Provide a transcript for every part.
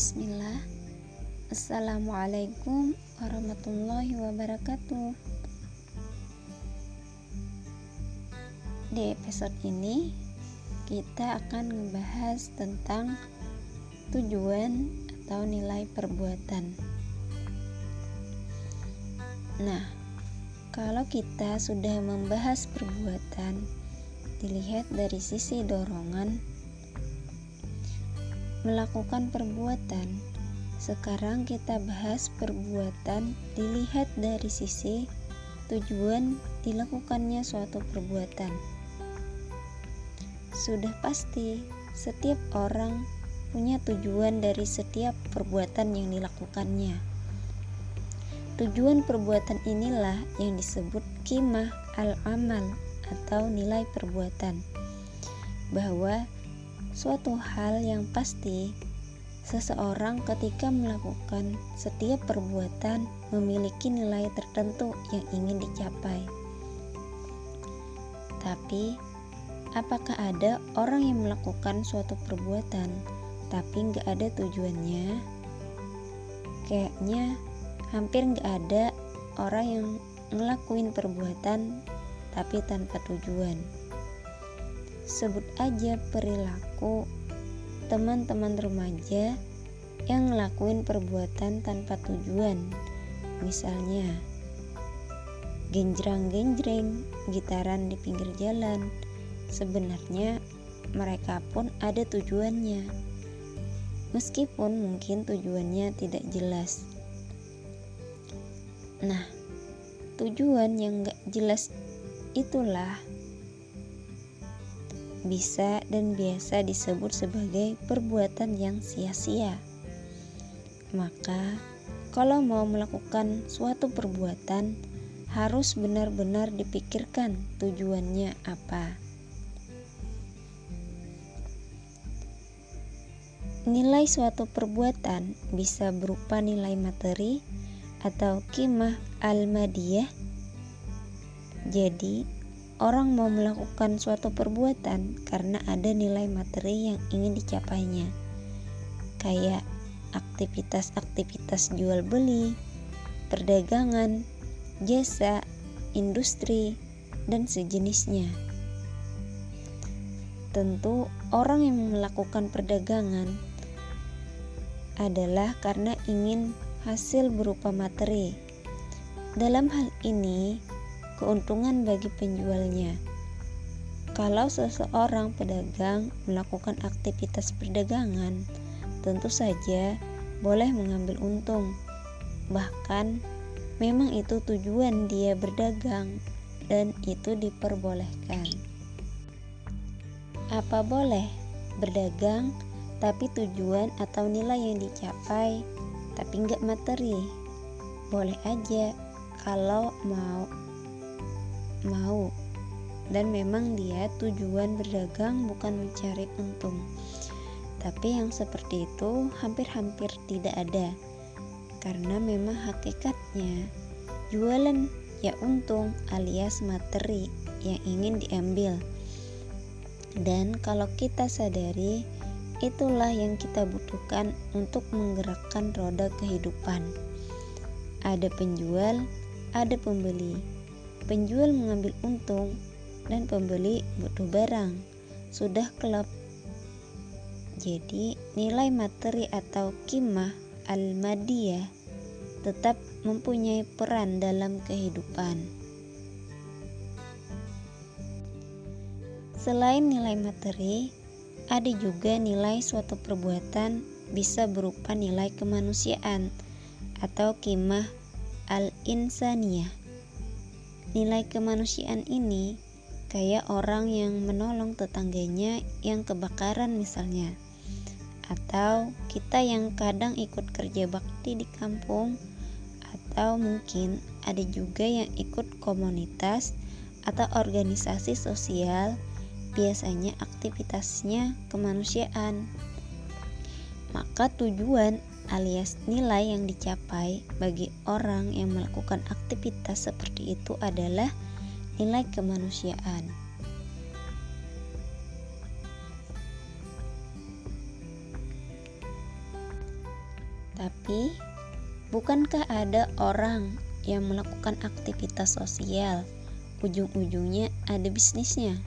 Bismillah. Assalamualaikum warahmatullahi wabarakatuh. Di episode ini kita akan membahas tentang tujuan atau nilai perbuatan. Nah, kalau kita sudah membahas perbuatan dilihat dari sisi dorongan melakukan perbuatan. Sekarang kita bahas perbuatan dilihat dari sisi tujuan dilakukannya suatu perbuatan. Sudah pasti setiap orang punya tujuan dari setiap perbuatan yang dilakukannya. Tujuan perbuatan inilah yang disebut kimah al-amal atau nilai perbuatan. Bahwa Suatu hal yang pasti, seseorang ketika melakukan setiap perbuatan memiliki nilai tertentu yang ingin dicapai. Tapi, apakah ada orang yang melakukan suatu perbuatan tapi nggak ada tujuannya? Kayaknya hampir nggak ada orang yang ngelakuin perbuatan tapi tanpa tujuan sebut aja perilaku teman-teman remaja yang ngelakuin perbuatan tanpa tujuan. Misalnya, genjreng-genjreng, gitaran di pinggir jalan. Sebenarnya mereka pun ada tujuannya. Meskipun mungkin tujuannya tidak jelas. Nah, tujuan yang gak jelas itulah bisa dan biasa disebut sebagai perbuatan yang sia-sia. Maka, kalau mau melakukan suatu perbuatan, harus benar-benar dipikirkan tujuannya apa. Nilai suatu perbuatan bisa berupa nilai materi atau kimah al-madiyah. Jadi, Orang mau melakukan suatu perbuatan karena ada nilai materi yang ingin dicapainya, kayak aktivitas-aktivitas jual beli, perdagangan, jasa, industri, dan sejenisnya. Tentu, orang yang melakukan perdagangan adalah karena ingin hasil berupa materi. Dalam hal ini, keuntungan bagi penjualnya. Kalau seseorang pedagang melakukan aktivitas perdagangan, tentu saja boleh mengambil untung. Bahkan, memang itu tujuan dia berdagang, dan itu diperbolehkan. Apa boleh berdagang, tapi tujuan atau nilai yang dicapai, tapi nggak materi? Boleh aja kalau mau mau. Dan memang dia tujuan berdagang bukan mencari untung. Tapi yang seperti itu hampir-hampir tidak ada. Karena memang hakikatnya jualan ya untung alias materi yang ingin diambil. Dan kalau kita sadari itulah yang kita butuhkan untuk menggerakkan roda kehidupan. Ada penjual ada pembeli Penjual mengambil untung dan pembeli butuh barang. Sudah klub. Jadi, nilai materi atau kimah al-madiyah tetap mempunyai peran dalam kehidupan. Selain nilai materi, ada juga nilai suatu perbuatan bisa berupa nilai kemanusiaan atau kimah al-insaniyah. Nilai kemanusiaan ini kayak orang yang menolong tetangganya yang kebakaran misalnya. Atau kita yang kadang ikut kerja bakti di kampung atau mungkin ada juga yang ikut komunitas atau organisasi sosial biasanya aktivitasnya kemanusiaan. Maka tujuan alias nilai yang dicapai bagi orang yang melakukan aktivitas seperti itu adalah nilai kemanusiaan. Tapi, bukankah ada orang yang melakukan aktivitas sosial, ujung-ujungnya ada bisnisnya?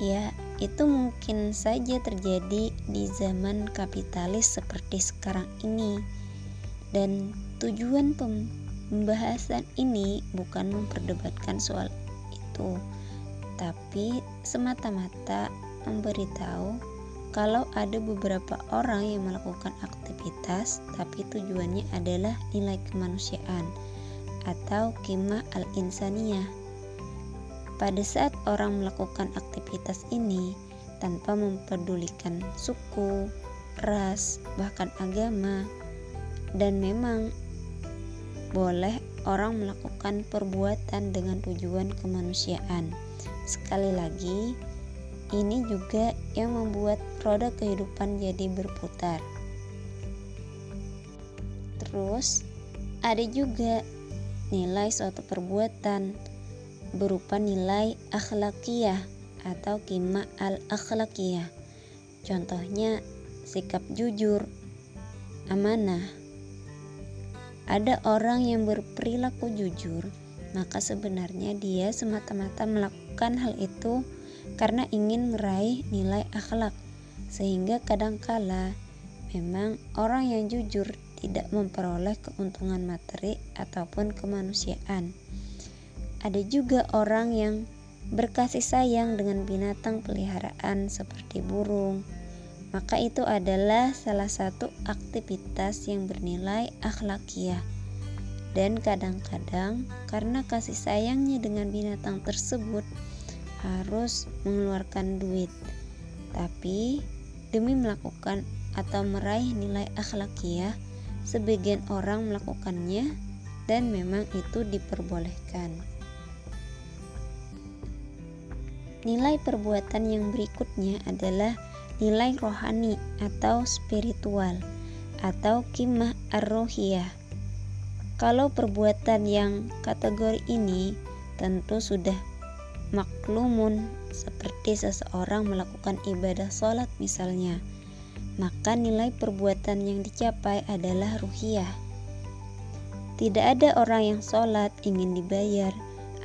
Ya, itu mungkin saja terjadi di zaman kapitalis seperti sekarang ini. Dan tujuan pembahasan ini bukan memperdebatkan soal itu, tapi semata-mata memberitahu kalau ada beberapa orang yang melakukan aktivitas tapi tujuannya adalah nilai kemanusiaan atau kima al-insaniyah. Pada saat orang melakukan aktivitas ini tanpa mempedulikan suku, ras, bahkan agama, dan memang boleh orang melakukan perbuatan dengan tujuan kemanusiaan. Sekali lagi, ini juga yang membuat roda kehidupan jadi berputar. Terus, ada juga nilai suatu perbuatan berupa nilai akhlakiyah atau kima al-akhlakiyah. Contohnya, sikap jujur, amanah. Ada orang yang berperilaku jujur, maka sebenarnya dia semata-mata melakukan hal itu karena ingin meraih nilai akhlak, sehingga kadangkala memang orang yang jujur tidak memperoleh keuntungan materi ataupun kemanusiaan. Ada juga orang yang berkasih sayang dengan binatang peliharaan seperti burung, maka itu adalah salah satu aktivitas yang bernilai akhlakiah. Dan kadang-kadang karena kasih sayangnya dengan binatang tersebut, harus mengeluarkan duit. Tapi demi melakukan atau meraih nilai akhlakiah, sebagian orang melakukannya dan memang itu diperbolehkan. Nilai perbuatan yang berikutnya adalah nilai rohani atau spiritual atau kimah ar-rohiyah. Kalau perbuatan yang kategori ini tentu sudah maklumun seperti seseorang melakukan ibadah sholat misalnya maka nilai perbuatan yang dicapai adalah ruhiyah tidak ada orang yang sholat ingin dibayar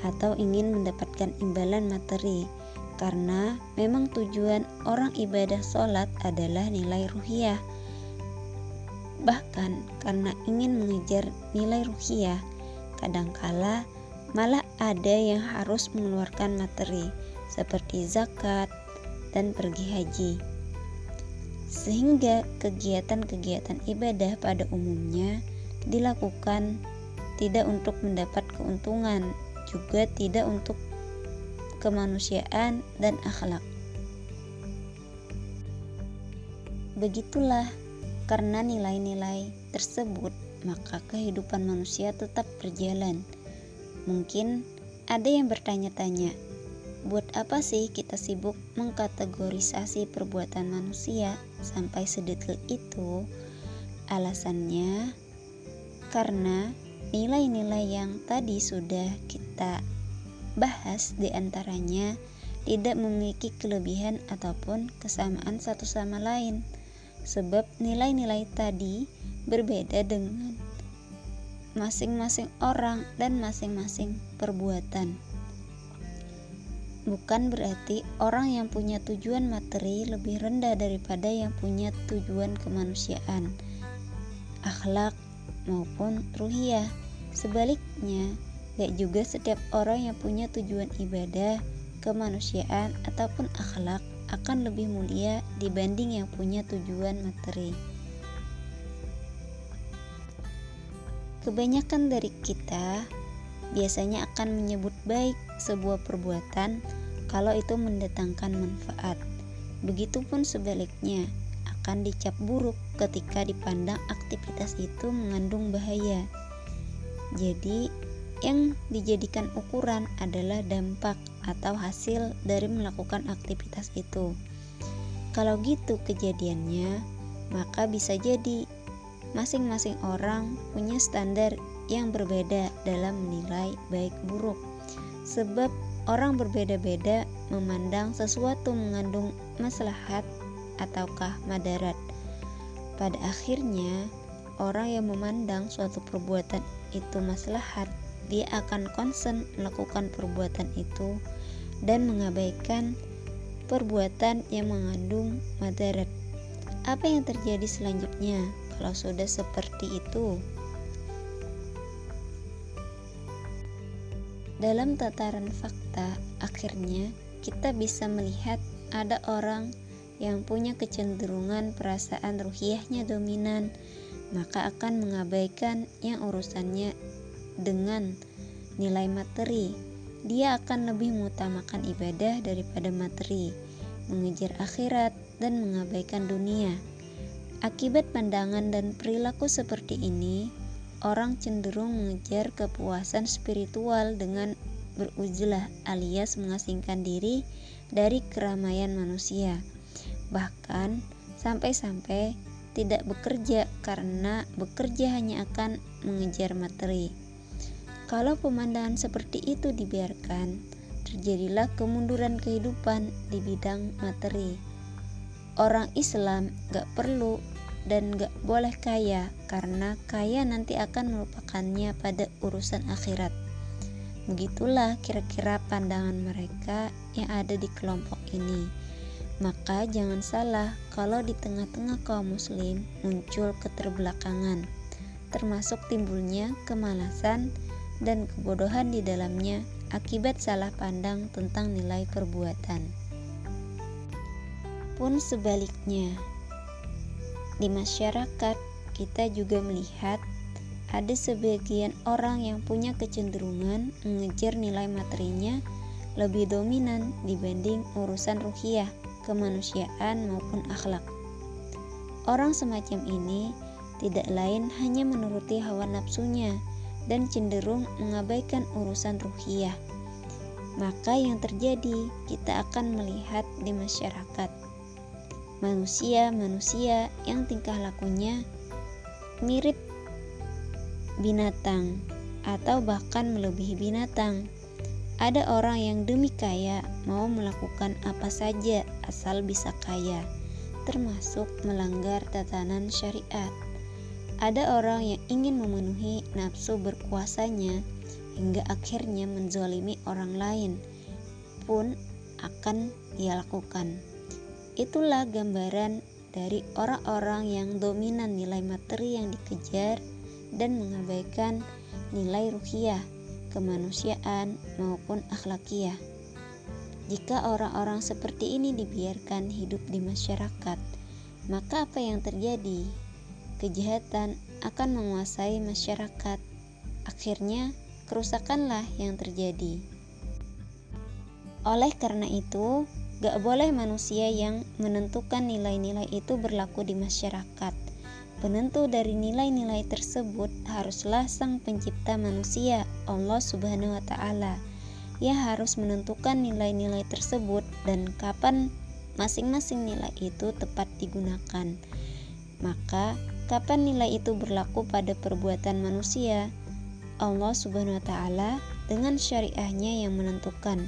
atau ingin mendapatkan imbalan materi karena memang tujuan orang ibadah sholat adalah nilai ruhiyah bahkan karena ingin mengejar nilai ruhiyah kadangkala Malah ada yang harus mengeluarkan materi seperti zakat dan pergi haji. Sehingga kegiatan-kegiatan ibadah pada umumnya dilakukan tidak untuk mendapat keuntungan, juga tidak untuk kemanusiaan dan akhlak. Begitulah karena nilai-nilai tersebut, maka kehidupan manusia tetap berjalan Mungkin ada yang bertanya-tanya, buat apa sih kita sibuk mengkategorisasi perbuatan manusia sampai sedetail itu? Alasannya karena nilai-nilai yang tadi sudah kita bahas di antaranya tidak memiliki kelebihan ataupun kesamaan satu sama lain sebab nilai-nilai tadi berbeda dengan masing-masing orang dan masing-masing perbuatan. Bukan berarti orang yang punya tujuan materi lebih rendah daripada yang punya tujuan kemanusiaan, akhlak maupun ruhiyah. Sebaliknya, gak juga setiap orang yang punya tujuan ibadah, kemanusiaan, ataupun akhlak akan lebih mulia dibanding yang punya tujuan materi. Kebanyakan dari kita biasanya akan menyebut baik sebuah perbuatan kalau itu mendatangkan manfaat. Begitupun sebaliknya, akan dicap buruk ketika dipandang aktivitas itu mengandung bahaya. Jadi, yang dijadikan ukuran adalah dampak atau hasil dari melakukan aktivitas itu. Kalau gitu kejadiannya, maka bisa jadi masing-masing orang punya standar yang berbeda dalam menilai baik buruk. Sebab orang berbeda-beda memandang sesuatu mengandung maslahat ataukah madarat. Pada akhirnya, orang yang memandang suatu perbuatan itu maslahat, dia akan konsen melakukan perbuatan itu dan mengabaikan perbuatan yang mengandung madarat. Apa yang terjadi selanjutnya kalau sudah seperti itu? Dalam tataran fakta, akhirnya kita bisa melihat ada orang yang punya kecenderungan perasaan ruhiyahnya dominan, maka akan mengabaikan yang urusannya dengan nilai materi. Dia akan lebih mengutamakan ibadah daripada materi, mengejar akhirat, dan mengabaikan dunia. Akibat pandangan dan perilaku seperti ini, orang cenderung mengejar kepuasan spiritual dengan berujlah alias mengasingkan diri dari keramaian manusia. Bahkan sampai-sampai tidak bekerja karena bekerja hanya akan mengejar materi. Kalau pemandangan seperti itu dibiarkan, terjadilah kemunduran kehidupan di bidang materi. Orang Islam gak perlu dan gak boleh kaya karena kaya nanti akan melupakannya pada urusan akhirat. Begitulah kira-kira pandangan mereka yang ada di kelompok ini. Maka jangan salah kalau di tengah-tengah kaum muslim muncul keterbelakangan, termasuk timbulnya kemalasan dan kebodohan di dalamnya akibat salah pandang tentang nilai perbuatan. Pun sebaliknya, di masyarakat, kita juga melihat ada sebagian orang yang punya kecenderungan mengejar nilai materinya lebih dominan dibanding urusan ruhiyah, kemanusiaan maupun akhlak. Orang semacam ini tidak lain hanya menuruti hawa nafsunya dan cenderung mengabaikan urusan ruhiyah. Maka yang terjadi, kita akan melihat di masyarakat manusia-manusia yang tingkah lakunya mirip binatang atau bahkan melebihi binatang. Ada orang yang demi kaya mau melakukan apa saja asal bisa kaya, termasuk melanggar tatanan syariat. Ada orang yang ingin memenuhi nafsu berkuasanya hingga akhirnya menzolimi orang lain pun akan ia lakukan. Itulah gambaran dari orang-orang yang dominan nilai materi yang dikejar dan mengabaikan nilai ruhiyah, kemanusiaan maupun akhlakiyah. Jika orang-orang seperti ini dibiarkan hidup di masyarakat, maka apa yang terjadi? Kejahatan akan menguasai masyarakat. Akhirnya, kerusakanlah yang terjadi. Oleh karena itu, Gak boleh manusia yang menentukan nilai-nilai itu berlaku di masyarakat. Penentu dari nilai-nilai tersebut haruslah Sang Pencipta manusia, Allah Subhanahu wa Ta'ala. Ia harus menentukan nilai-nilai tersebut dan kapan masing-masing nilai itu tepat digunakan. Maka, kapan nilai itu berlaku pada perbuatan manusia, Allah Subhanahu wa Ta'ala dengan syariahnya yang menentukan.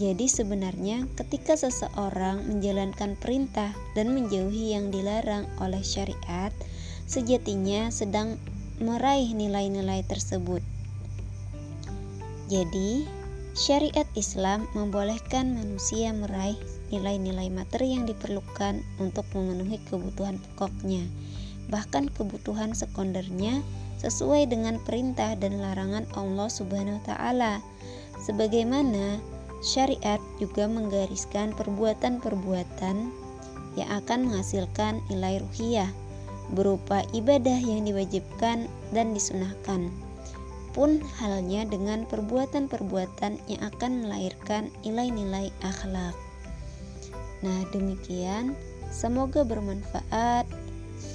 Jadi sebenarnya ketika seseorang menjalankan perintah dan menjauhi yang dilarang oleh syariat, sejatinya sedang meraih nilai-nilai tersebut. Jadi, syariat Islam membolehkan manusia meraih nilai-nilai materi yang diperlukan untuk memenuhi kebutuhan pokoknya, bahkan kebutuhan sekundernya sesuai dengan perintah dan larangan Allah Subhanahu wa taala. Sebagaimana Syariat juga menggariskan perbuatan-perbuatan yang akan menghasilkan nilai ruhiyah berupa ibadah yang diwajibkan dan disunahkan. Pun halnya dengan perbuatan-perbuatan yang akan melahirkan nilai-nilai akhlak. Nah, demikian. Semoga bermanfaat.